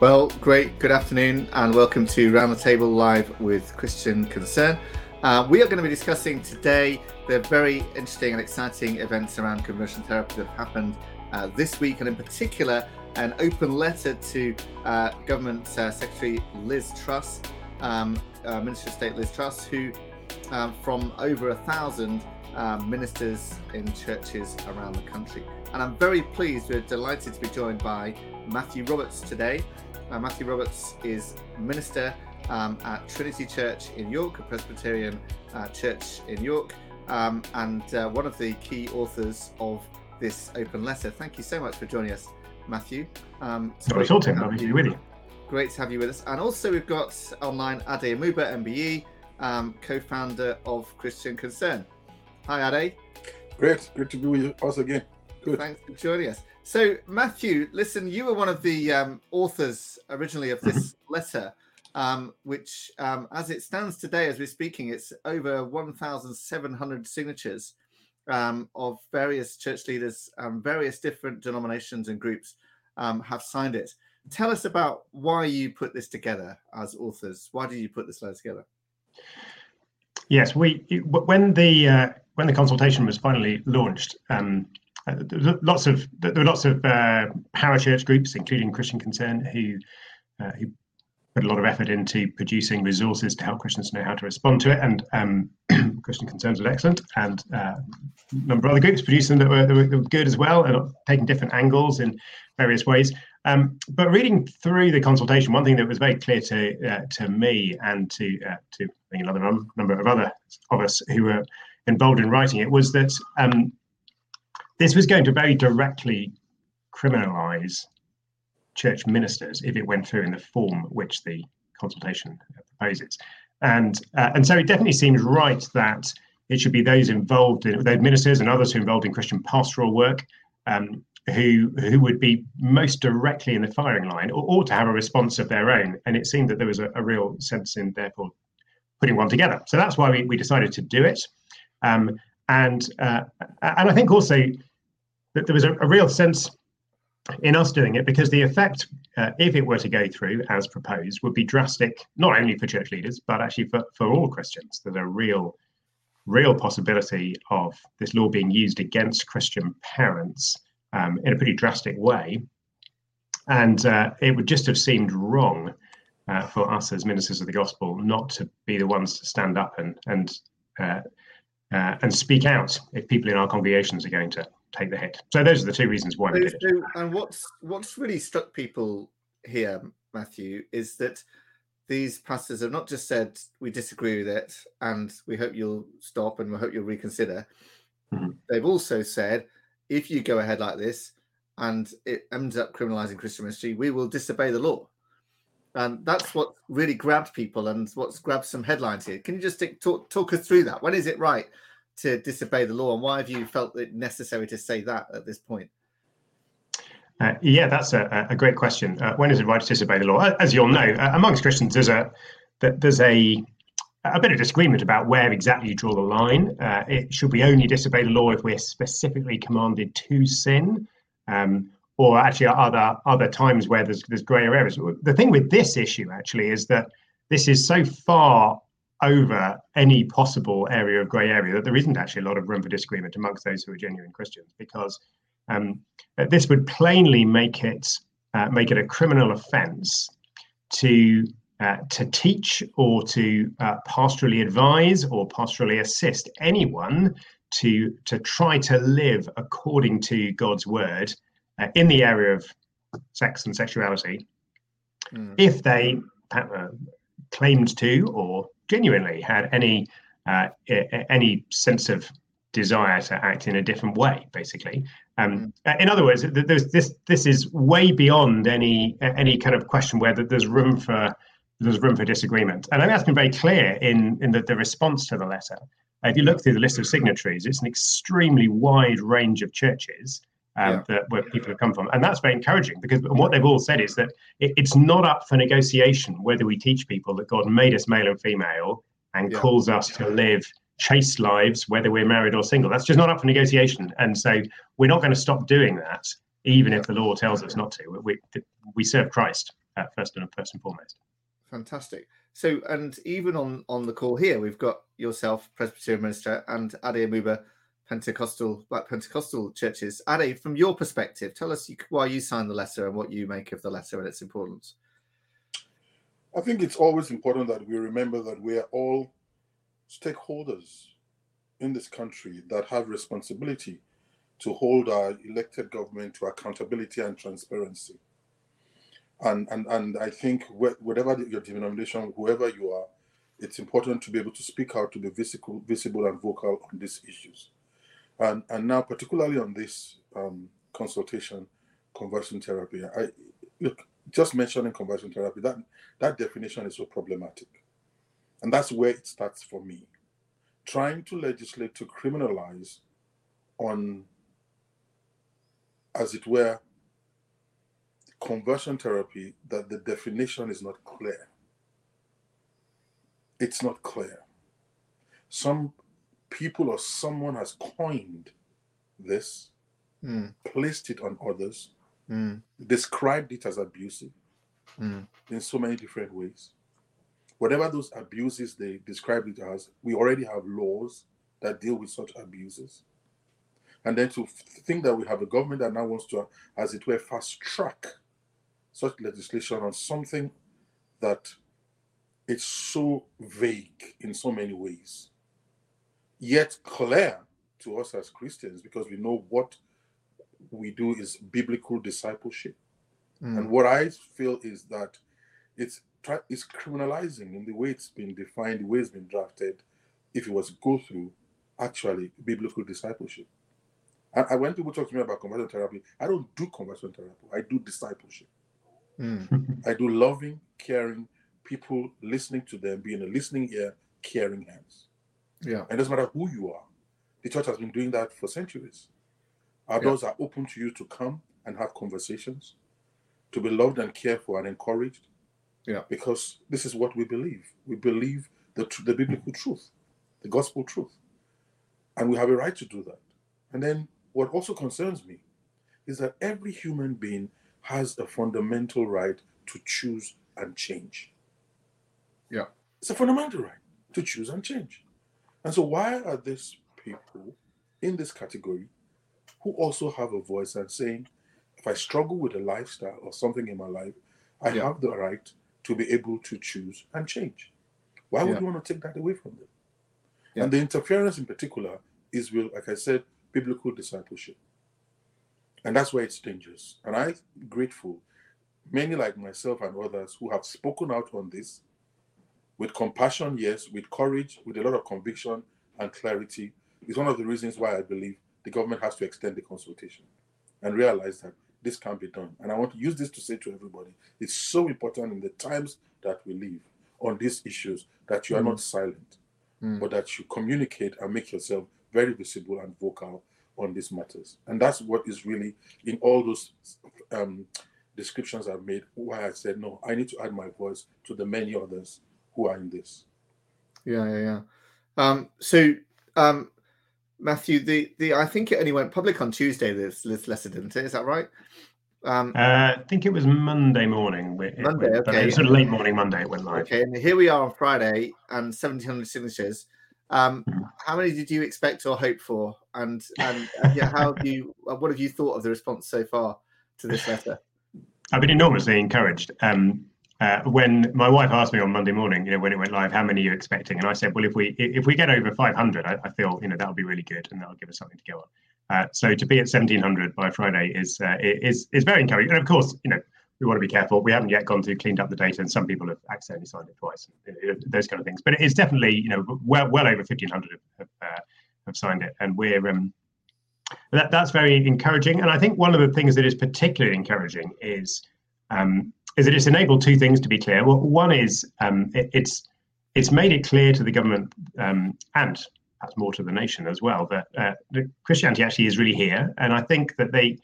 Well, great. Good afternoon, and welcome to Round the Table Live with Christian Concern. Uh, we are going to be discussing today the very interesting and exciting events around conversion therapy that have happened uh, this week, and in particular, an open letter to uh, Government uh, Secretary Liz Truss, um, uh, Minister of State Liz Truss, who, um, from over a thousand um, ministers in churches around the country. And I'm very pleased, we're delighted to be joined by Matthew Roberts today. Uh, Matthew Roberts is minister um, at Trinity Church in York, a Presbyterian uh, church in York, um, and uh, one of the key authors of this open letter. Thank you so much for joining us, Matthew. Um, Not at all, Tim. Lovely to be with you. Great to have you with us. And also, we've got online Ade Omooba, MBE, um, co founder of Christian Concern. Hi, Ade. Great. Good to be with us again. Good. Thanks for joining us. So, Matthew, listen, you were one of the um, authors originally of this mm-hmm. letter, um, which, um, as it stands today, as we're speaking, it's over 1,700 signatures um, of various church leaders, um, various different denominations and groups um, have signed it. Tell us about why you put this together as authors. Why did you put this letter together? Yes, we when the uh, when the consultation was finally launched, um, uh, lots of there were lots of uh, parachurch groups, including Christian Concern, who uh, who put a lot of effort into producing resources to help Christians know how to respond to it. And um, Christian Concerns was excellent, and uh, a number of other groups produced them that were, that were, that were good as well, and taking different angles in various ways. Um, but reading through the consultation, one thing that was very clear to uh, to me and to uh, to another number of other of us who were involved in writing it was that um, this was going to very directly criminalize church ministers if it went through in the form which the consultation proposes. And uh, and so it definitely seems right that it should be those involved in those ministers and others who are involved in Christian pastoral work um, who who would be most directly in the firing line or ought to have a response of their own. And it seemed that there was a, a real sense in therefore putting one together. So that's why we, we decided to do it. Um, and uh, and I think also that there was a, a, real sense in us doing it because the effect, uh, if it were to go through as proposed, would be drastic, not only for church leaders, but actually for, for all Christians. There's a real, real possibility of this law being used against Christian parents um, in a pretty drastic way. And uh, it would just have seemed wrong uh, for us as ministers of the gospel not to be the ones to stand up and and uh, uh, and speak out if people in our congregations are going to take the hit. So those are the two reasons why we did it. And what's what's really struck people here, Matthew, is that these pastors have not just said we disagree with it and we hope you'll stop and we hope you'll reconsider. Mm-hmm. They've also said if you go ahead like this and it ends up criminalizing Christian ministry, we will disobey the law. And that's what really grabbed people and what's grabbed some headlines here. Can you just talk, talk us through that? When is it right to disobey the law, and why have you felt it necessary to say that at this point? Uh, yeah, that's a, a great question. Uh, when is it right to disobey the law? As you'll know, uh, amongst Christians, there's a there's a a bit of disagreement about where exactly you draw the line. Uh, it, should we only disobey the law if we're specifically commanded to sin, um, or actually are there other times where there's there's grey areas? The thing with this issue actually is that this is so far over any possible area of grey area that there isn't actually a lot of room for disagreement amongst those who are genuine Christians, because um, this would plainly make it uh, make it a criminal offence to uh, to teach or to uh, pastorally advise or pastorally assist anyone to to try to live according to God's word uh, in the area of sex and sexuality, mm. if they uh, claimed to or genuinely had any uh, any sense of desire to act in a different way, basically. Um, mm. in other words, this this is way beyond any any kind of question where there's room for there's room for disagreement. And I think that's been very clear in in the, the response to the letter. If you look through the list of signatories, it's an extremely wide range of churches um, yeah. that where people have come from, and that's very encouraging because what they've all said is that it, it's not up for negotiation whether we teach people that God made us male and female and yeah. calls us to live chaste lives, whether we're married or single. That's just not up for negotiation, and so we're not going to stop doing that, even if the law tells us not to. We we serve Christ, uh, first and first and foremost. Fantastic. So, and even on on the call here, we've got yourself, Presbyterian minister, and Ade Omooba, Pentecostal Black Pentecostal churches. Ade, from your perspective, tell us why you signed the letter and what you make of the letter and its importance. I think it's always important that we remember that we are all stakeholders in this country that have responsibility to hold our elected government to accountability and transparency. And and and I think whatever your denomination, whoever you are, it's important to be able to speak out, to be visible, visible and vocal on these issues. And and now, particularly on this um, consultation, conversion therapy, I look just mentioning conversion therapy. That that definition is so problematic, and that's where it starts for me. Trying to legislate to criminalize on as it were, conversion therapy that the definition is not clear. It's not clear. Some people or someone has coined this, mm. placed it on others, mm. described it as abusive mm. in so many different ways. Whatever those abuses they described it as, we already have laws that deal with such abuses and then to think that we have a government that now wants to, as it were, fast track such legislation on something that it's so vague in so many ways, yet clear to us as Christians because we know what we do is biblical discipleship. Mm. And what I feel is that it's it's criminalizing in the way it's been defined, the way it's been drafted, if it was to go through actually biblical discipleship. And, when people talk to me about conversion therapy, I don't do conversion therapy. I do discipleship. Mm. I do loving, caring people, listening to them, being a listening ear, caring hands. Yeah. And it doesn't matter who you are. The church has been doing that for centuries. Our yeah. doors are open to you to come and have conversations, to be loved and cared for and encouraged. Yeah. Because this is what we believe. We believe the, the biblical truth, the gospel truth. And we have a right to do that. And then what also concerns me is that every human being has a fundamental right to choose and change. Yeah. It's a fundamental right to choose and change. And so, why are these people in this category who also have a voice and saying, if I struggle with a lifestyle or something in my life, I yeah. have the right to be able to choose and change? Why would yeah. you want to take that away from them? Yeah. And the interference in particular is, will, like I said, biblical discipleship. And that's where it's dangerous. And I'm grateful, many like myself and others who have spoken out on this with compassion, yes, with courage, with a lot of conviction and clarity, is one of the reasons why I believe the government has to extend the consultation and realize that this can be done. And I want to use this to say to everybody it's so important in the times that we live on these issues that you are mm. not silent, mm. but that you communicate and make yourself very visible and vocal on these matters. And that's what is really in all those um, descriptions I've made, why I said, no, I need to add my voice to the many others who are in this. Yeah, yeah, yeah. Um, so, um, Matthew, the, the I think it only went public on Tuesday, this, this letter, didn't it? Is that right? Um, uh, I think it was Monday morning. Monday, went, okay. It was sort of late morning Monday it went live. Okay, and here we are on Friday and 1,700 signatures. Um, how many did you expect or hope for? And and yeah, how have you? Uh, what have you thought of the response so far to this letter? I've been enormously encouraged. Um, uh, when my wife asked me on Monday morning, you know, when it went live, how many are you expecting? And I said, well, if we if we get over 500, I, I feel you know that'll be really good, and that'll give us something to go on. Uh, so to be at 1700 by Friday is uh, is is very encouraging. And of course, you know, we want to be careful. We haven't yet gone through cleaned up the data, and some people have accidentally signed it twice, those kind of things. But it's definitely, you know, well well over 1,500 have have, uh, have signed it, and we're um, that that's very encouraging. And I think one of the things that is particularly encouraging is um, is that it's enabled two things to be clear. Well, one is um, it, it's it's made it clear to the government um, and perhaps more to the nation as well that uh, Christianity actually is really here, and I think that they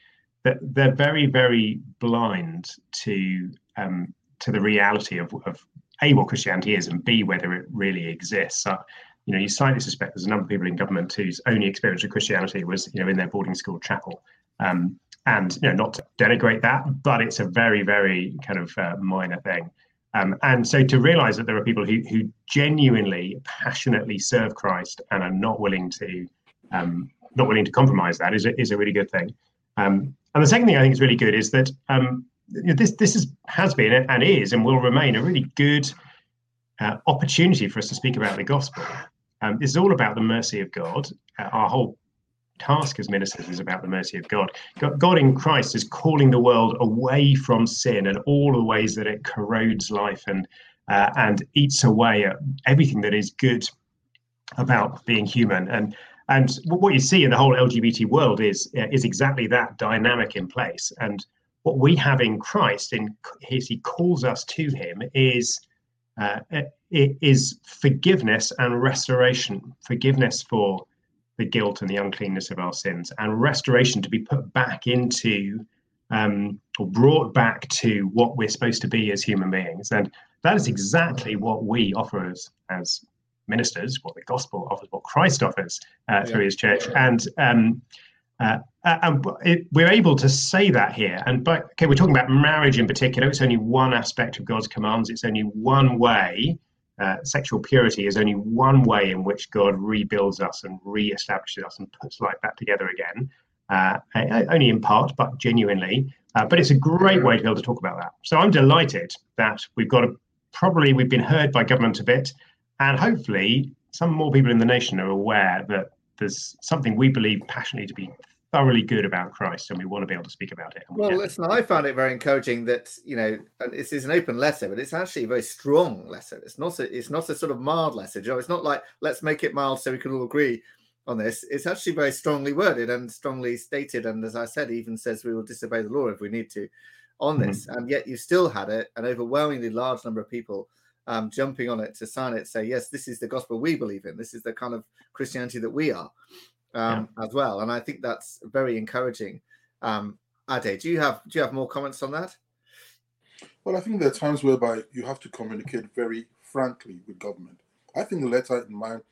that they're very, very blind to um, to the reality of, of a what Christianity is and b whether it really exists. Uh, you know, you slightly suspect there's a number of people in government whose only experience of Christianity was, you know, in their boarding school chapel. Um, and you know, not to denigrate that, but it's a very, very kind of uh, minor thing. Um, and so to realize that there are people who, who genuinely, passionately serve Christ and are not willing to um, not willing to compromise that is a, is a really good thing. Um, and the second thing I think is really good is that um, this this is, has been and is and will remain a really good uh, opportunity for us to speak about the gospel. Um, this is all about the mercy of God. Uh, our whole task as ministers is about the mercy of God. God in Christ is calling the world away from sin and all the ways that it corrodes life and uh, and eats away at everything that is good about being human. And and what you see in the whole LGBT world is is exactly that dynamic in place. And what we have in Christ, in his, he calls us to him, is uh, is forgiveness and restoration. Forgiveness for the guilt and the uncleanness of our sins, and restoration to be put back into um, or brought back to what we're supposed to be as human beings. And that is exactly what we offer as, as ministers, what the gospel offers, what Christ offers uh, through his church. And um, uh, and it, we're able to say that here. And but okay, we're talking about marriage in particular. It's only one aspect of God's commands. It's only one way uh, sexual purity is only one way in which God rebuilds us and re-establishes us and puts life back together again. Uh, only in part, but genuinely. Uh, but it's a great way to be able to talk about that. So I'm delighted that we've got a probably we've been heard by government a bit, and hopefully some more people in the nation are aware that there's something we believe passionately to be thoroughly good about Christ, and we want to be able to speak about it. well, we listen, I found it very encouraging that you know this is an open letter, but it's actually a very strong letter. It's not a it's not a sort of mild letter. You know, it's not like let's make it mild so we can all agree on this. It's actually very strongly worded and strongly stated, and as I said, even says we will disobey the law if we need to on mm-hmm. this. Mm-hmm. And yet you still had it, an overwhelmingly large number of people um, jumping on it to sign it, say yes, this is the gospel we believe in. This is the kind of Christianity that we are um, yeah. as well. And I think that's very encouraging. Um, Ade, do you have do you have more comments on that? Well, I think there are times whereby you have to communicate very frankly with government. I think the letter in mind,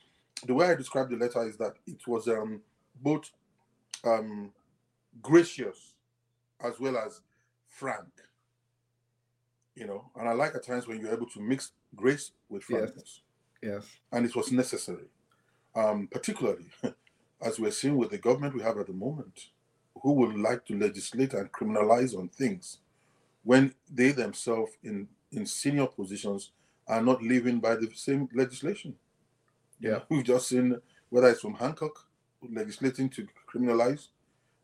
the way I described the letter is that it was um, both um, gracious as well as frank. You know, and I like at times when you're able to mix grace with frankness. Yes. yes. And it was necessary, um, particularly as we're seeing with the government we have at the moment, who would like to legislate and criminalize on things when they themselves in, in senior positions are not living by the same legislation. Yeah. We've just seen whether it's from Hancock legislating to criminalize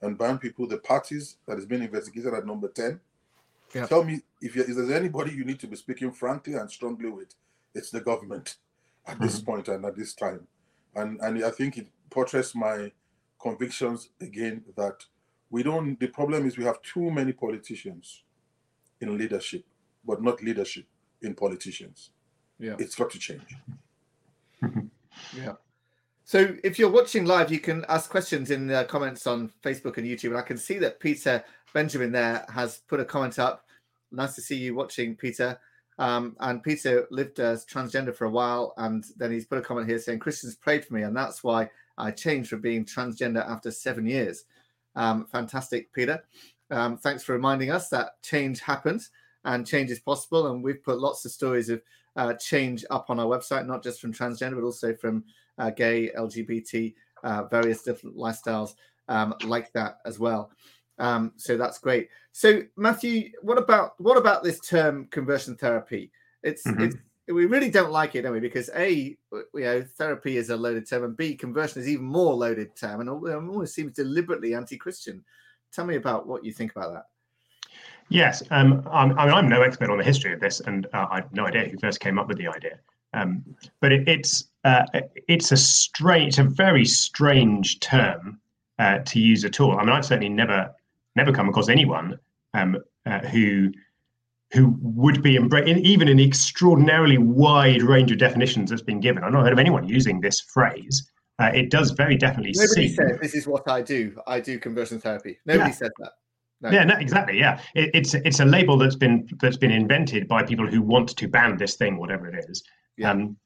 and ban people, the parties that is being investigated at number 10. Yeah. Tell me if, if there's anybody you need to be speaking frankly and strongly with, it's the government at mm-hmm. this point and at this time. And and I think it portrays my convictions again that we don't the problem is we have too many politicians in leadership but not leadership in politicians. Yeah. It's got to change. Yeah. So if you're watching live you can ask questions in the comments on facebook and youtube and i can see that peter benjamin there has put a comment up. Nice to see you watching peter. Um, and Peter lived as transgender for a while, and then he's put a comment here saying Christians prayed for me, and that's why I changed from being transgender after seven years. Um, fantastic, Peter. Um, thanks for reminding us that change happens and change is possible. And we've put lots of stories of uh, change up on our website, not just from transgender, but also from uh, gay, LGBT, uh, various different lifestyles um, like that as well. Um, so that's great. So Matthew, what about what about this term conversion therapy? It's mm-hmm. it's we really don't like it, don't we? Because a, you know, therapy is a loaded term, and b, conversion is even more loaded term, and almost seems deliberately anti-Christian. Tell me about what you think about that. Yes, um, I'm, I mean, I'm no expert on the history of this, and uh, I have no idea who first came up with the idea. Um, but it, it's uh, it's a strange, a very strange term uh, to use at all. I mean, I've certainly never never come across anyone um, uh, who who would be embracing even in the extraordinarily wide range of definitions that's been given. I've not heard of anyone using this phrase. Uh, it does very definitely. Nobody seem... says this is what I do. I do conversion therapy. Nobody yeah. says that. No. Yeah, no, exactly. Yeah, it, it's it's a label that's been that's been invented by people who want to ban this thing, whatever it is. Yeah. Um,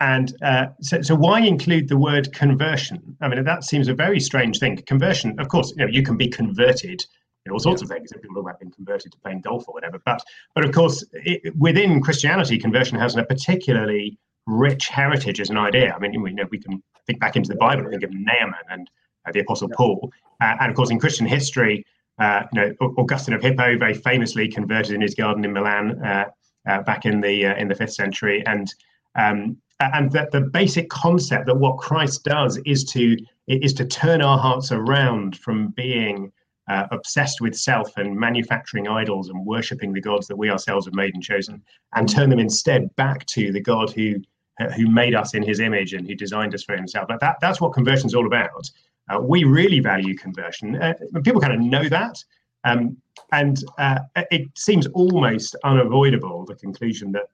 and uh, so, so why include the word conversion? I mean, that seems a very strange thing. Conversion, of course, you know, you can be converted all sorts of things. People talk about being converted to playing golf or whatever. But but of course, it, within Christianity, conversion has a particularly rich heritage as an idea. I mean, we know we can think back into the Bible and think of Naaman and uh, the Apostle Paul, uh, and of course, in Christian history, uh, you know, Augustine of Hippo very famously converted in his garden in Milan uh, uh, back in the uh, in the fifth century, and um, and that the basic concept that what Christ does is to is to turn our hearts around from being uh, obsessed with self and manufacturing idols and worshipping the gods that we ourselves have made and chosen, and turn them instead back to the God who uh, who made us in His image and who designed us for Himself. But that that's what conversion is all about. Uh, we really value conversion. Uh, people kind of know that, um, and uh, it seems almost unavoidable the conclusion that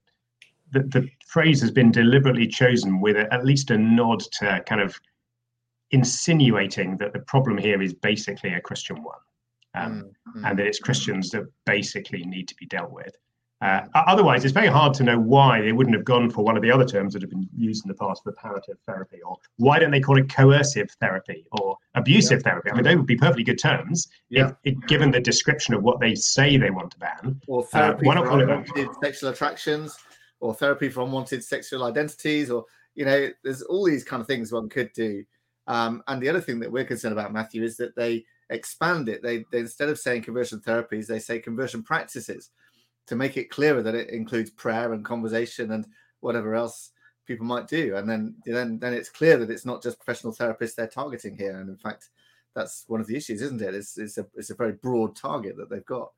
the, the phrase has been deliberately chosen with a, at least a nod to kind of insinuating that the problem here is basically a Christian one, um, mm-hmm. and that it's Christians that basically need to be dealt with. Uh, otherwise, it's very hard to know why they wouldn't have gone for one of the other terms that have been used in the past, for reparative therapy, or why don't they call it coercive therapy or abusive yeah. therapy? I mean, they would be perfectly good terms yeah. if, if, given the description of what they say they want to ban. Or uh, therapy uh, why not call it sexual attractions, or therapy for unwanted sexual identities, or you know, there's all these kind of things one could do um, and the other thing that we're concerned about, Matthew, is that they expand it. They, they instead of saying conversion therapies, they say conversion practices to make it clearer that it includes prayer and conversation and whatever else people might do. And then then then it's clear that it's not just professional therapists they're targeting here. And in fact, that's one of the issues, isn't it? It's it's a it's a very broad target that they've got.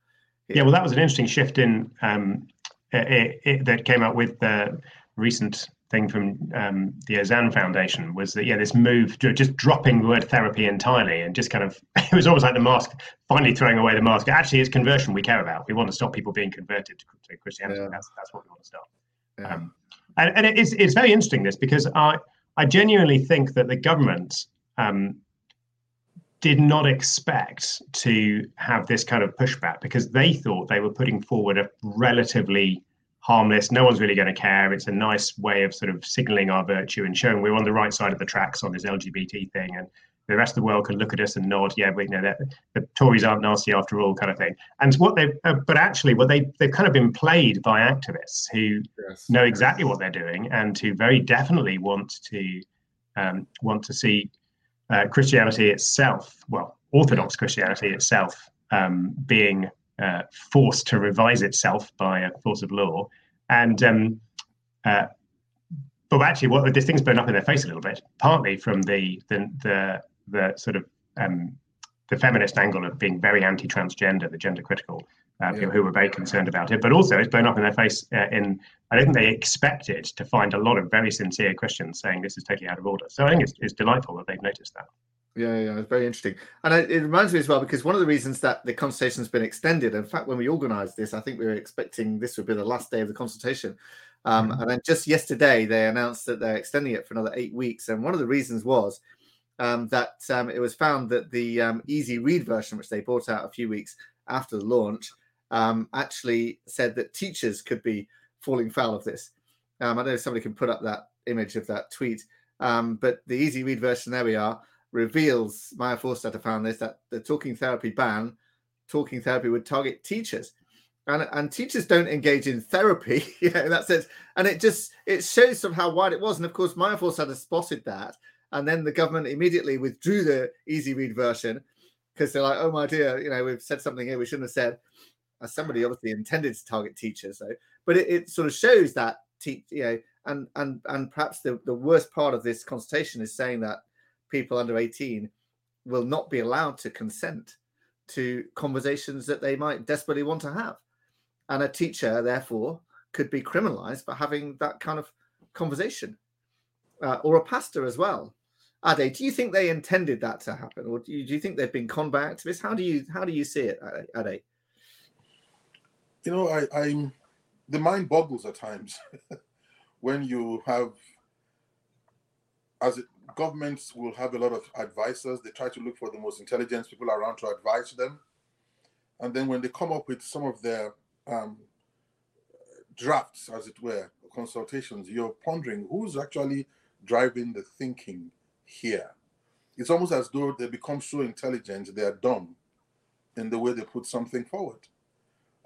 Here. Yeah, well, that was an interesting shift in um, it, it, that came out with the recent thing from um, the Ozanne Foundation was that yeah, this move to just dropping the word therapy entirely and just kind of it was almost like the mask finally throwing away the mask. Actually, it's conversion we care about. We want to stop people being converted to Christianity. Yeah. That's that's what we want to stop. Yeah. Um, and, and it is it's very interesting this because I I genuinely think that the government um, did not expect to have this kind of pushback because they thought they were putting forward a relatively harmless. No one's really going to care. It's a nice way of sort of signaling our virtue and showing we're on the right side of the tracks on this LGBT thing. And the rest of the world can look at us and nod, yeah, we you know that the Tories aren't nasty after all, kind of thing. And what they, uh, but actually, what they they've kind of been played by activists who yes, know exactly yes. what they're doing and who very definitely want to um, want to see uh, Christianity itself, well, Orthodox Christianity itself, um, being uh, forced to revise itself by a force of law. And um, uh, but actually, what this thing's blown up in their face a little bit, partly from the the the, the sort of um, the feminist angle of being very anti-transgender, the gender critical, uh, yeah. who were very concerned about it. But also, it's blown up in their face. Uh, in I don't think they expected to find a lot of very sincere Christians saying this is totally out of order. So I think it's, it's delightful that they've noticed that. Yeah, yeah, it's very interesting, and it, it, reminds me as well because one of the reasons that the consultation has been extended. In fact, when we organised this, I think we were expecting this would be the last day of the consultation, um, mm-hmm. and then just yesterday they announced that they're extending it for another eight weeks. And one of the reasons was um, that um, it was found that the um, easy read version, which they brought out a few weeks after the launch, um, actually said that teachers could be falling foul of this. Um, I don't know if somebody can put up that image of that tweet, but the easy read version, there we are reveals Maya Forstater found this that the talking therapy ban, talking therapy would target teachers. And, and teachers don't engage in therapy, you know, in that sense. And it just it shows of how wide it was. And of course, Maya Forstater spotted that. And then the government immediately withdrew the easy read version because they're like, oh my dear, you know, we've said something here we shouldn't have said. As somebody obviously intended to target teachers, though. But it, it sort of shows that te- you know, and and and perhaps the, the worst part of this consultation is saying that people under 18 will not be allowed to consent to conversations that they might desperately want to have. And a teacher, therefore, could be criminalized for having that kind of conversation, uh, or a pastor as well. Ade, do you think they intended that to happen, or do you, do you think they've been con by activists? How do you how do you see it, Ade? You know, I, I'm the mind boggles at times when you have, as it governments will have a lot of advisors. They try to look for the most intelligent people around to advise them. And then when they come up with some of their um, drafts, as it were, consultations, you're pondering who's actually driving the thinking here. It's almost as though they become so intelligent, they are dumb. in the way they put something forward.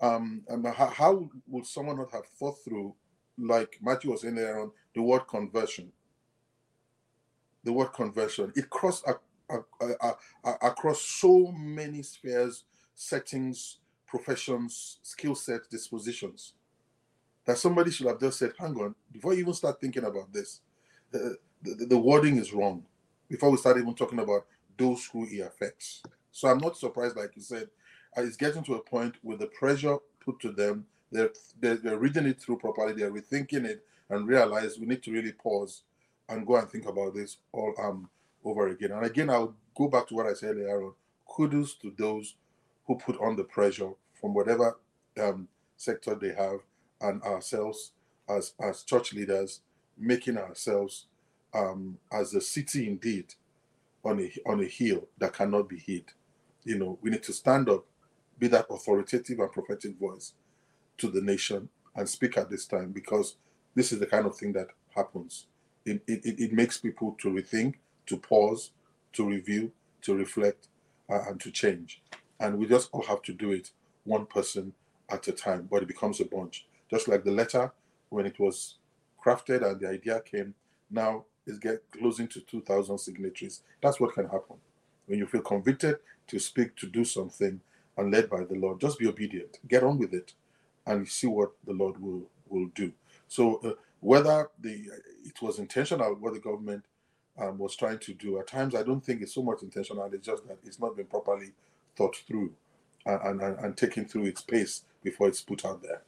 Um, and how, how would someone not have thought through, like Matthew was saying there on the word conversion? The word conversion, it crossed a, a, a, across so many spheres, settings, professions, skill sets, dispositions that somebody should have just said, hang on, before you even start thinking about this, the, the, the wording is wrong. Before we start even talking about those who it affects. So I'm not surprised, like you said, uh, it's getting to a point where the pressure put to them, they're, they're, they're reading it through properly, they're rethinking it, and realize we need to really pause and go and think about this all um over again. And again, I'll go back to what I said earlier on. Kudos to those who put on the pressure from whatever um, sector they have and ourselves as as church leaders making ourselves um, as a city indeed on a on a hill that cannot be hid. You know, we need to stand up, be that authoritative and prophetic voice to the nation and speak at this time because this is the kind of thing that happens. It, it, it makes people to rethink, to pause, to review, to reflect, uh, and to change. And we just all have to do it one person at a time, but it becomes a bunch. Just like the letter, when it was crafted and the idea came, now it's get closing to 2,000 signatories. That's what can happen. When you feel convicted to speak, to do something, and led by the Lord, just be obedient. Get on with it, and see what the Lord will will do. So uh, whether the it was intentional what the government um, was trying to do, at times I don't think it's so much intentional. It's just that it's not been properly thought through and, and, and taken through its pace before it's put out there.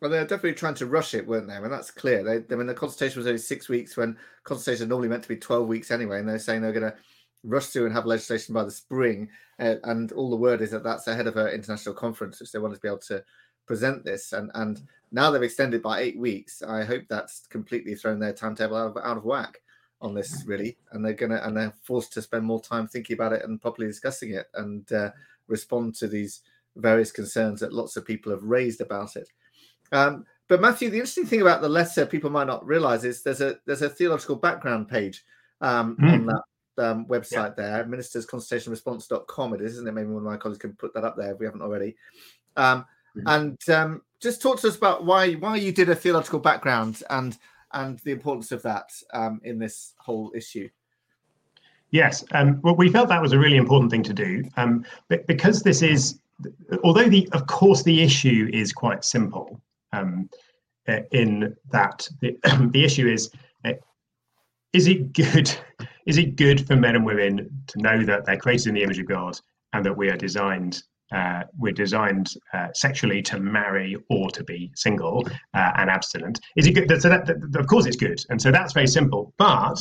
Well, they're definitely trying to rush it, weren't they? I mean, that's clear. They, I mean, the consultation was only six weeks when consultation is normally meant to be 12 weeks anyway. And they're saying they're going to rush through and have legislation by the spring. Uh, and all the word is that that's ahead of an international conference, which they want to be able to present this. And and now they've extended by eight weeks. I hope that's completely thrown their timetable out of, out of whack on this, really. And they're going to, and they're forced to spend more time thinking about it and properly discussing it and uh, respond to these various concerns that lots of people have raised about it. Um, but Matthew, the interesting thing about the letter people might not realize is there's a there's a theological background page um, mm. on that um, website yeah. there, ministersconsultationresponse.com it is, isn't it? Maybe one of my colleagues can put that up there if we haven't already. Um. And um, just talk to us about why why you did a theological background and and the importance of that um, in this whole issue. Yes, um, well, we felt that was a really important thing to do um, but because this is, although the of course the issue is quite simple um, uh, in that the, the issue is uh, is it good is it good for men and women to know that they're created in the image of God and that we are designed uh, we're designed uh, sexually to marry or to be single uh, and abstinent. Is it good? So that, that, of course, it's good, and so that's very simple. But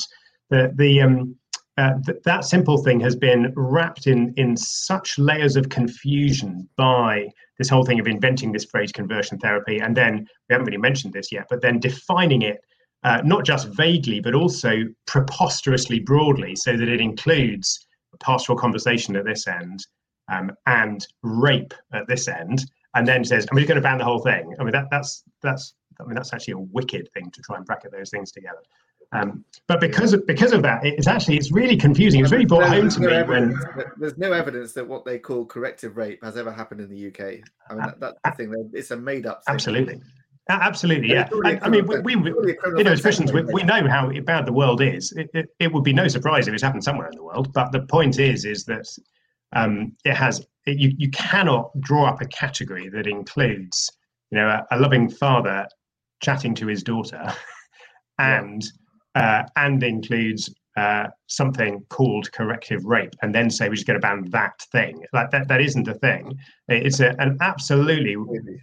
the the um, uh, th- that simple thing has been wrapped in in such layers of confusion by this whole thing of inventing this phrase conversion therapy, and then we haven't really mentioned this yet, but then defining it uh, not just vaguely but also preposterously broadly, so that it includes pastoral conversation at this end um, and rape at this end, and then says, "I'm just going to ban the whole thing." I mean, that that's that's I mean that's actually a wicked thing to try and bracket those things together. Um, but because of because of that, it's actually it's really confusing. It's really brought home to no me when there's no evidence that what they call corrective rape has ever happened in the UK. I mean, that, that's the thing. It's a made up. Absolutely. Absolutely, yeah. I, I, mean, we, we, you know, as Christians, we, we know how bad the world is. It, it, it, would be no surprise if it's happened somewhere in the world. But the point is, is that um, it has. It, you you cannot draw up a category that includes, you know, a, a loving father chatting to his daughter, and uh, and includes uh, something called corrective rape, and then say we're just going to ban that thing. Like that, that isn't a thing. It's a, an absolutely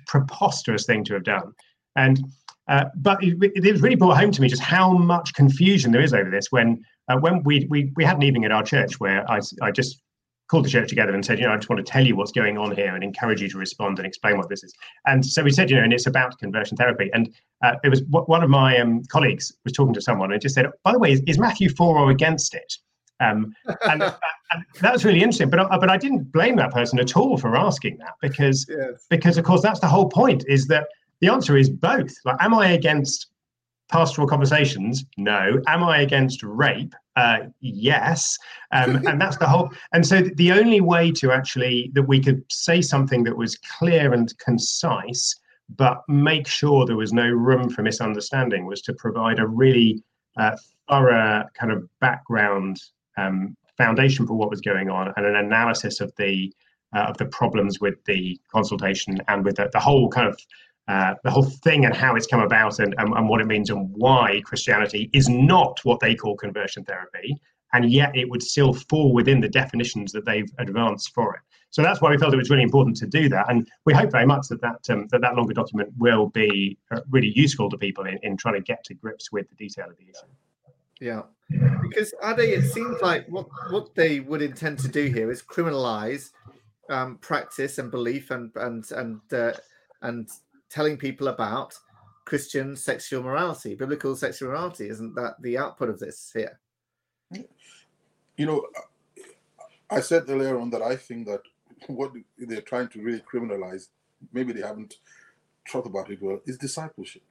preposterous thing to have done. And uh, but it, it, really brought home to me just how much confusion there is over this. When uh, when we, we we had an evening at our church where I I just called the church together and said, you know, I just want to tell you what's going on here and encourage you to respond and explain what this is. And so we said, you know, and it's about conversion therapy. And uh, it was one of my um, colleagues was talking to someone and just said, by the way, is, is Matthew for or against it? Um, and, uh, and, that was really interesting. But uh, but I didn't blame that person at all for asking that because yes. because of course that's the whole point is that the answer is both. Like, am I against pastoral conversations? No. Am I against rape? Uh, yes. Um, and that's the whole and so the only way to actually that we could say something that was clear and concise but make sure there was no room for misunderstanding was to provide a really uh, thorough kind of background um, foundation for what was going on and an analysis of the uh, of the problems with the consultation and with the, the whole kind of uh, the whole thing and how it's come about and, and, and what it means and why Christianity is not what they call conversion therapy, and yet it would still fall within the definitions that they've advanced for it. So that's why we felt it was really important to do that, and we hope very much that that um, that, that longer document will be uh, really useful to people in, in trying to get to grips with the detail of the issue. Yeah, because Ade, it seems like what what they would intend to do here is criminalize um, practice and belief and and and uh, and telling people about Christian sexual morality, biblical sexual morality. Isn't that the output of this here? You know, I said earlier on that I think that what they're trying to really criminalize, maybe they haven't thought about it well, is discipleship.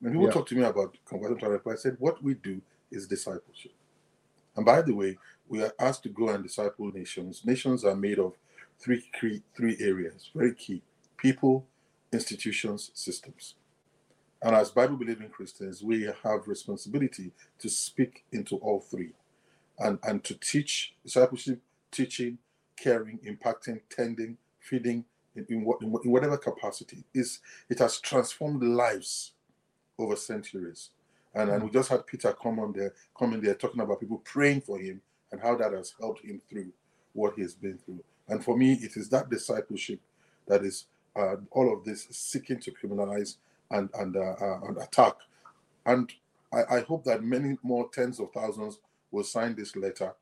When people yeah. talk to me about conversion therapy, I said, what we do is discipleship. And by the way, we are asked to go and disciple nations. Nations are made of three, three, three areas, very key people, institutions, systems. And as Bible believing Christians, we have responsibility to speak into all three and, and to teach discipleship, teaching, caring, impacting, tending, feeding in, in, what, in, whatever capacity. is It has transformed lives over centuries. And, and we just had Peter come on there, come in there talking about people praying for him and how that has helped him through what he has been through. And for me, it is that discipleship that is uh, all of this seeking to criminalize and and, uh, uh, and attack. And I, I, hope that many more tens of thousands will sign this letter,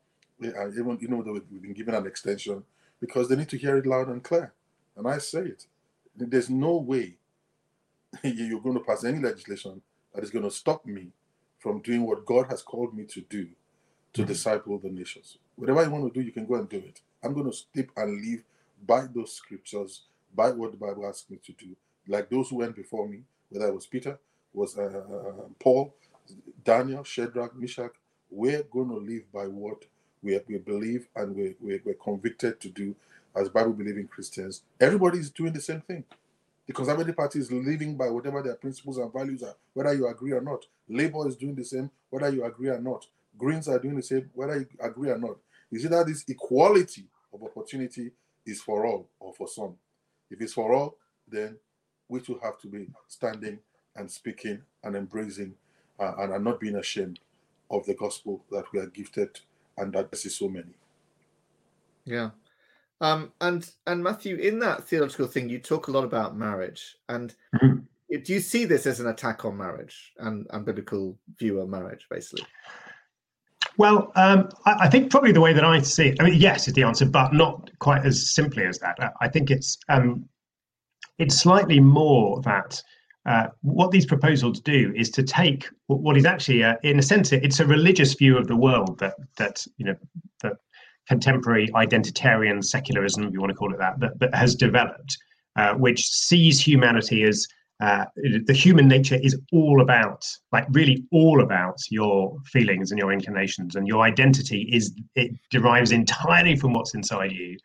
uh, even you know we've been given an extension because they need to hear it loud and clear. And I say it. There's no way you're going to pass any legislation that is going to stop me from doing what God has called me to do to mm-hmm. disciple the nations. Whatever you want to do, you can go and do it. I'm going to step and live by those scriptures by what the Bible asks me to do. Like those who went before me, whether it was Peter, was uh, uh, Paul, Daniel, Shadrach, Meshach, we're going to live by what we, we believe and we, we, we're convicted to do as Bible believing Christians. Everybody is doing the same thing. The Conservative Party is living by whatever their principles and values are, whether you agree or not. Labour is doing the same, whether you agree or not. Greens are doing the same, whether you agree or not. You see that this equality of opportunity is for all or for some. If it's for all, then we too have to be standing and speaking and embracing uh, and, and not being ashamed of the gospel that we are gifted and that this is so many. Yeah. Um, and and Matthew, in that theological thing, you talk a lot about marriage, and mm-hmm. do you see this as an attack on marriage and, and biblical view of marriage, basically? Well, um, I, I, think probably the way that I see it, I mean, yes, is the answer, but not quite as simply as that. I think it's um, it's slightly more that uh, what these proposals do is to take what is actually, a, in a sense, it's a religious view of the world that that you know that contemporary identitarian secularism, if you want to call it that, that, that has developed, uh, which sees humanity as uh, the human nature is all about like really all about your feelings and your inclinations and your identity is it derives entirely from what's inside you.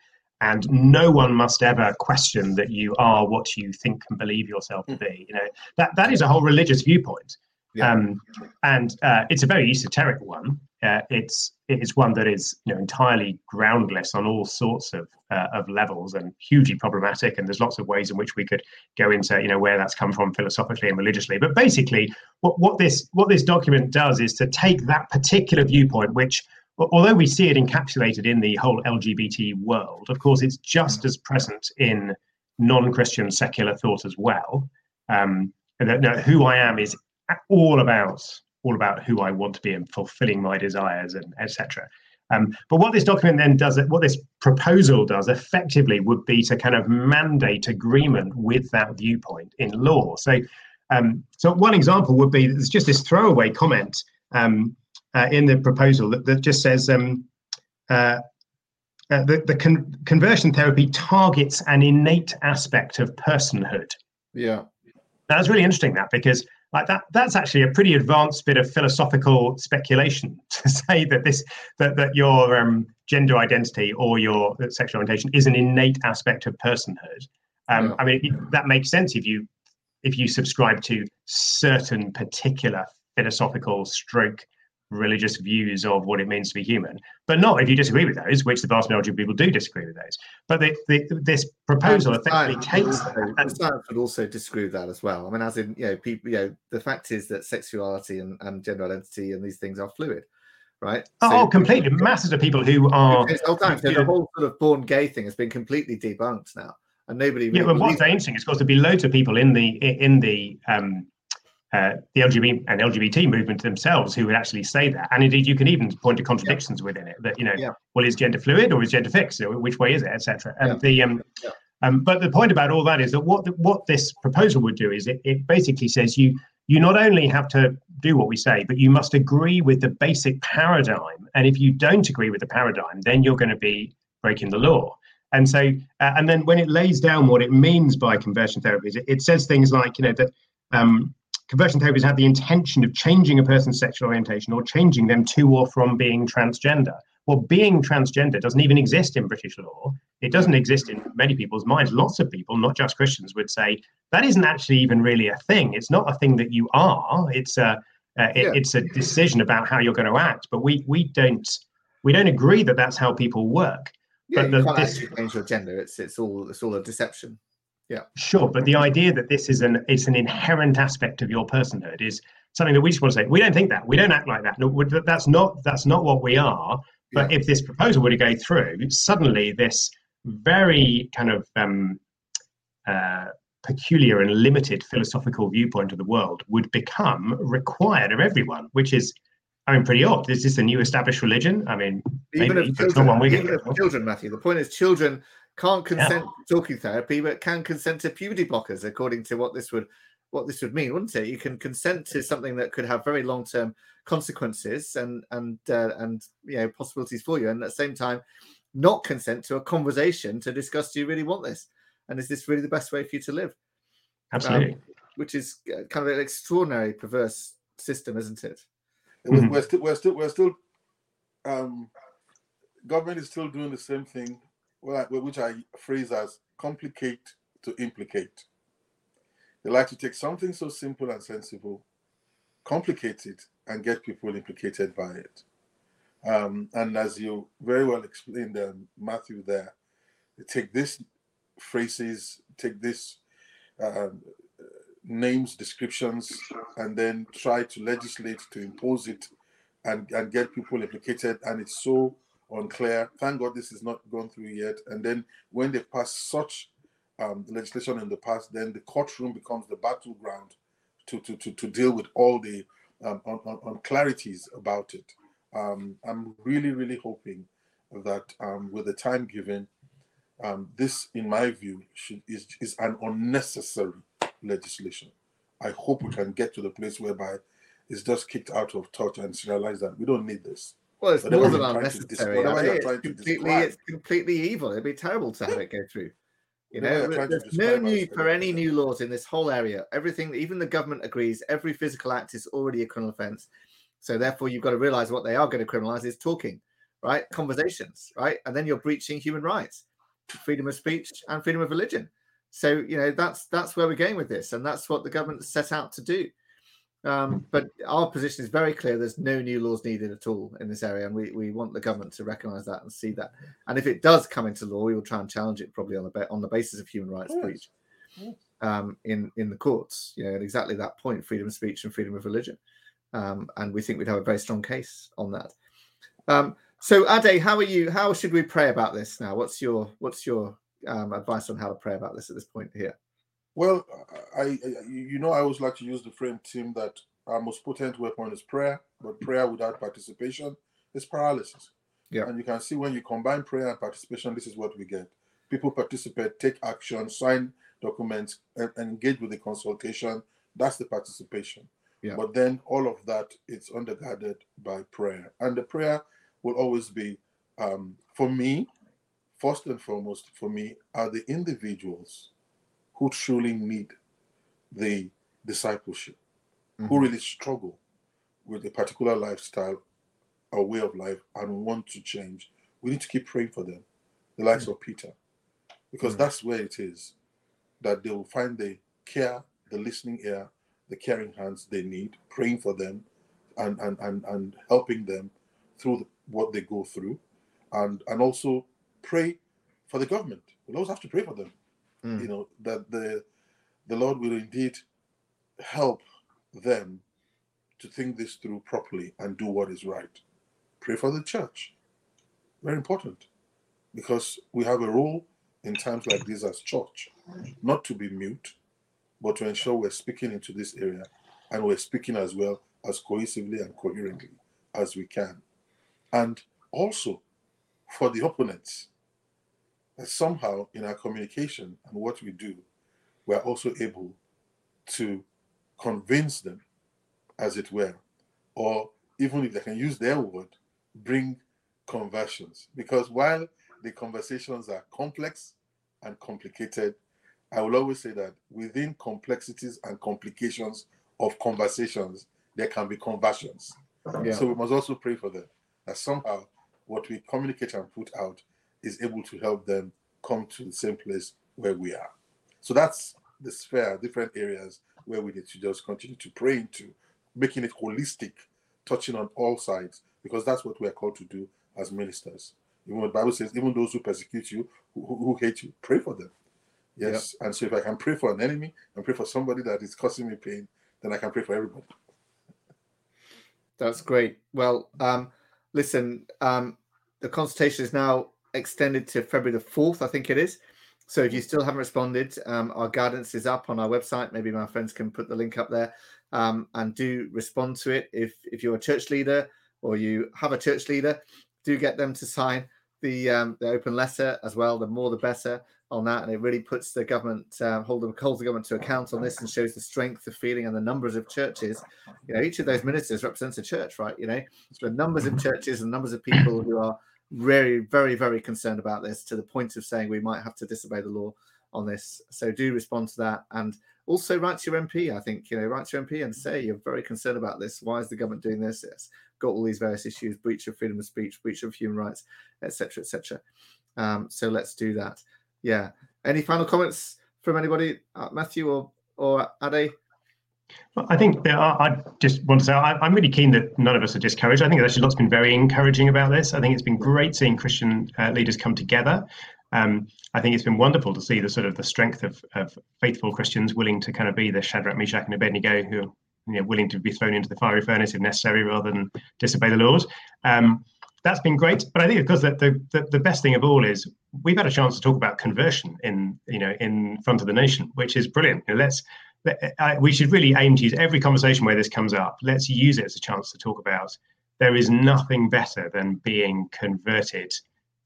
And no one must ever question that you are what you think and believe yourself to be you know? That that is a whole religious viewpoint yeah. um, and uh, it's a very esoteric one uh, it's it's one that is you know entirely groundless on all sorts of uh, of levels and hugely problematic. And there's lots of ways in which we could go into you know where that's come from philosophically and religiously. But basically, what what this what this document does is to take that particular viewpoint, which although we see it encapsulated in the whole LGBT world, of course, it's just as present in non-Christian secular thought as well. Um, that, who I am is all about all about who I want to be and fulfilling my desires and etc. Um, but what this document then does, what this proposal does effectively would be to kind of mandate agreement with that viewpoint in law. So, um, so one example would be there's just this throwaway comment um, uh, in the proposal that, that just says um, uh, uh, the, the con- conversion therapy targets an innate aspect of personhood. Yeah. That's really interesting, that because like that that's actually a pretty advanced bit of philosophical speculation to say that this that, that your um, gender identity or your sexual orientation is an innate aspect of personhood um, yeah. i mean that makes sense if you if you subscribe to certain particular philosophical stroke religious views of what it means to be human, but not if you disagree with those, which the vast majority of people do disagree with those. But the, the, this proposal effectively takes science would also disagree with that as well. I mean, as in, you know, people, you know, the fact is that sexuality and, and gender identity and these things are fluid, right? Oh, so, oh, completely. Masses of people who are. Whole time, so the whole sort of born gay thing has been completely debunked now. And nobody. Really yeah, but what's interesting is, of course, there'll be loads of people in the in the um, uh, the LGBT and LGBT movement themselves who would actually say that. And indeed, you can even point to contradictions yeah. within it that, you know, yeah. well, is gender fluid or is gender fixed? Which way is it, etc. And yeah. the, um, um, but the point about all that is that what the, what this proposal would do is it, it basically says you you not only have to do what we say, but you must agree with the basic paradigm. And if you don't agree with the paradigm, then you're going to be breaking the law. And so, uh, and then when it lays down what it means by conversion therapies, it, it says things like, you know, that um, conversion therapies have the intention of changing a person's sexual orientation or changing them to or from being transgender. Well, being transgender doesn't even exist in British law. It doesn't exist in many people's minds. Lots of people, not just Christians, would say that isn't actually even really a thing. It's not a thing that you are. It's a uh, it, yeah. it's a decision about how you're going to act. But we we don't we don't agree that that's how people work. Yeah, but you can't this, actually change your gender. It's it's all it's all a deception. Yeah. Sure, but the idea that this is an it's an inherent aspect of your personhood is something that we just want to say. We don't think that. We don't act like that. No, that's not that's not what we are. But yeah. if this proposal were to go through, suddenly this very kind of um, uh, peculiar and limited philosophical viewpoint of the world would become required of everyone, which is, I mean, pretty odd. Is this a new established religion? I mean, even maybe, if children, even if children, Matthew. The point is, children can't consent yeah. to talking therapy, but can consent to puberty blockers, according to what this would what this would mean, wouldn't it? You can consent to something that could have very long term consequences and and uh, and you know possibilities for you, and at the same time, not consent to a conversation to discuss do you really want this, and is this really the best way for you to live? Absolutely, um, which is uh, kind of an extraordinary perverse system, isn't it? Mm-hmm. We're still we're still we're still um, government is still doing the same thing which I phrase as complicate to implicate. They like to take something so simple and sensible, complicate it, and get people implicated by it. Um, and as you very well explained, um, Matthew, there, they take these phrases, take these um, names, descriptions, and then try to legislate to impose it and, and get people implicated. And it's so unclear. Thank God this is not gone through yet. And then when they pass such um, legislation in the past, then the courtroom becomes the battleground to to to, to deal with all the um, unclarities un, un about it. Um, I'm really really hoping that um, with the time given, um, this, in my view, should, is is an unnecessary legislation. I hope we can get to the place whereby it's just kicked out of touch and realize that we don't need this. Well, it's more than unnecessary. I mean, it's, completely, it's completely evil. It'd be terrible to have it go through. You know, there's no need for any new laws in this whole area. Everything, even the government agrees, every physical act is already a criminal offence. So therefore, you've got to realize what they are going to criminalize is talking, right? Conversations, right? And then you're breaching human rights, freedom of speech, and freedom of religion. So you know that's that's where we're going with this, and that's what the government set out to do. Um, but our position is very clear. There's no new laws needed at all in this area, and we, we want the government to recognise that and see that. And if it does come into law, we will try and challenge it probably on the on the basis of human rights breach um, in in the courts. You know, at exactly that point, freedom of speech and freedom of religion. Um, and we think we'd have a very strong case on that. Um, so, Ade, how are you? How should we pray about this now? What's your what's your um, advice on how to pray about this at this point here? Well, I, I, you know I always like to use the frame team that our most potent weapon is prayer, but prayer without participation is paralysis. Yeah. And you can see when you combine prayer and participation, this is what we get. People participate, take action, sign documents, and, and engage with the consultation. That's the participation. Yeah. But then all of that it's undergirded by prayer. And the prayer will always be um, for me, first and foremost, for me, are the individuals who truly need the discipleship. mm-hmm. who really struggle with a particular lifestyle or way of life and want to change, we need to keep praying for them, the likes mm-hmm. of Peter, because mm-hmm. that's where it is that they will find the care, the listening ear, the caring hands they need, praying for them and, and, and, and helping them through the, what they go through. And, and also pray for the government. We'll always have to pray for them. Mm. You know, that the the Lord will indeed help them to think this through properly and do what is right. Pray for the church. Very important. Because we have a role in times like this as church, not to be mute, but to ensure we're speaking into this area and we're speaking as well as cohesively and coherently as we can. And also for the opponents, that somehow in our communication and what we do, we're also able to convince them, as it were, or even if they can use their word, bring conversions. Because while the conversations are complex and complicated, I will always say that within complexities and complications of conversations, there can be conversions. Yeah. So we must also pray for them that somehow what we communicate and put out is able to help them come to the same place where we are. So that's the sphere, different areas where we need to just continue to pray into, making it holistic, touching on all sides, because that's what we are called to do as ministers. Even what the Bible says, even those who persecute you, who, who hate you, pray for them. Yes. And so if I can pray for an enemy and pray for somebody that is causing me pain, then I can pray for everybody. That's great. Well, um, listen, um, the consultation is now extended to February the 4th, I think it is. So if you still haven't responded, um, our guidance is up on our website. Maybe my friends can put the link up there um, and do respond to it. If if you're a church leader or you have a church leader, do get them to sign the um, the open letter as well. The more the better on that, and it really puts the government uh, hold them holds the government to account on this and shows the strength of feeling and the numbers of churches. You know, each of those ministers represents a church, right? You know, so the numbers of churches and numbers of people who are very, very, very concerned about this to the point of saying we might have to disobey the law on this. So do respond to that and also write to your MP. I think you know, write to your MP and say you're very concerned about this. Why is the government doing this? It's got all these various issues: breach of freedom of speech, breach of human rights, etc., etc. Um, so let's do that. Yeah. Any final comments from anybody, uh, Matthew or or Ade? I think there are, I just want to say I, am really keen that none of us are discouraged. I think actually lots been very encouraging about this. I think it's been great seeing Christian uh, leaders come together. Um, I think it's been wonderful to see the sort of the strength of, of faithful Christians willing to kind of be the Shadrach, Meshach, and Abednego who are you know, willing to be thrown into the fiery furnace if necessary rather than disobey the Lord. Um, that's been great. But I think, of course, that the, the, the best thing of all is we've had a chance to talk about conversion in you know in front of the nation, which is brilliant. You know, let's we should really aim to use every conversation where this comes up. Let's use it as a chance to talk about. There is nothing better than being converted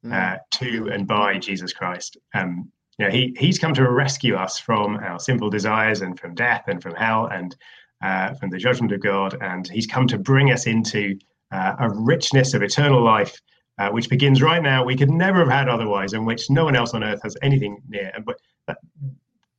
mm. uh, to and by Jesus Christ. Um, you know, he he's come to rescue us from our sinful desires and from death and from hell and uh, from the judgment of God, and he's come to bring us into uh, a richness of eternal life. Uh, which begins right now, we could never have had otherwise, and which no one else on earth has anything near. And but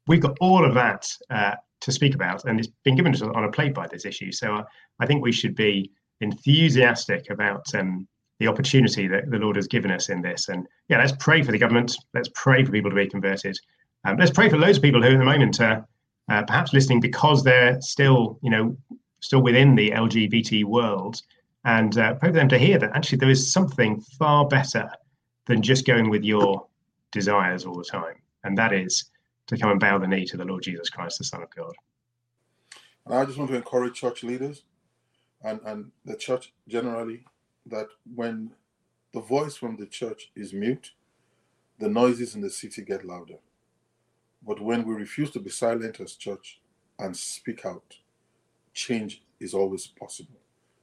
we've got all of that uh, to speak about, and it's been given to us on a plate by this issue. So uh, I think we should be enthusiastic about um, the opportunity that the Lord has given us in this. And yeah, let's pray for the government. Let's pray for people to be converted. Um, let's pray for loads of people who, at the moment, are uh, perhaps listening because they're still, you know, still within the LGBT world, and uh, pray for them to hear that actually there is something far better than just going with your desires all the time, and that is to come and bow the knee to the Lord Jesus Christ, the Son of God. And I just want to encourage church leaders and, and the church generally that when the voice from the church is mute, the noises in the city get louder. But when we refuse to be silent as church and speak out, change is always possible.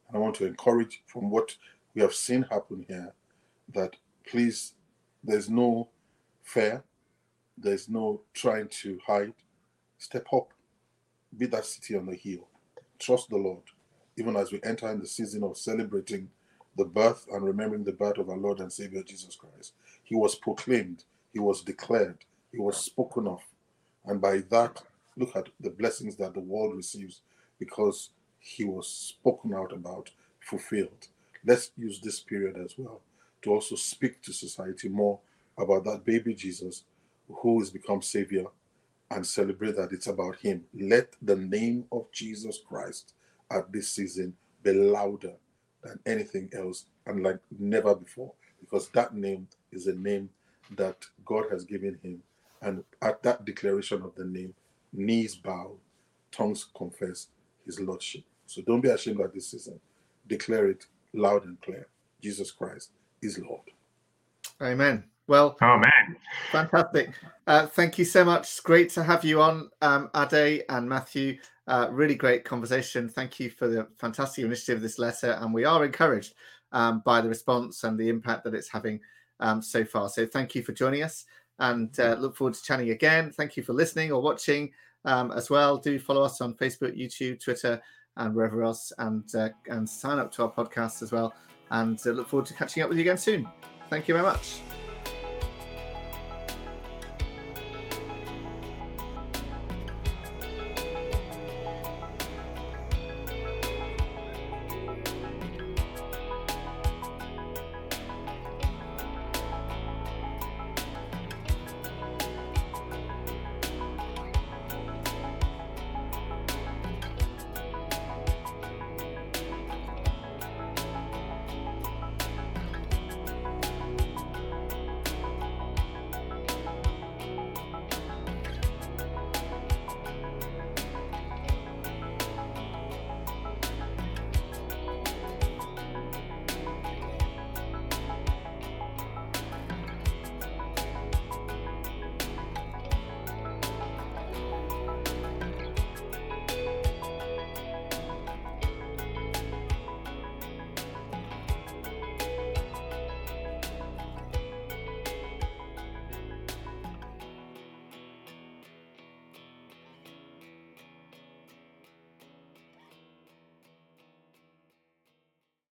And I want to encourage from what we have seen happen here that please, there's no fear, there's no trying to hide. Step up. Be that city on the hill. Trust the Lord. Even as we enter in the season of celebrating the birth and remembering the birth of our Lord and Savior Jesus Christ. He was proclaimed, he was declared, he was spoken of. And by that, look at the blessings that the world receives because he was spoken out about fulfilled. Let's use this period as well to also speak to society more about that baby Jesus who has become Savior and celebrate that it's about Him. Let the name of Jesus Christ at this season be louder than anything else and like never before because that name is a name that God has given Him. And at that declaration of the name, knees bow, tongues confess His Lordship. So don't be ashamed at this season. Declare it loud and clear. Jesus Christ is Lord. Amen. Well, Amen. Fantastic. Uh, thank you so much. It's great to have you on, um, Ade and Matthew. Uh, really great conversation. Thank you for the fantastic initiative of this letter. And we are encouraged um, by the response and the impact that it's having um, so far. So thank you for joining us and uh, look forward to chatting again. Thank you for listening or watching um, as well. Do follow us on Facebook, YouTube, Twitter, and wherever else, and uh, and sign up to our podcast as well. And uh, look forward to catching up with you again soon. Thank you very much.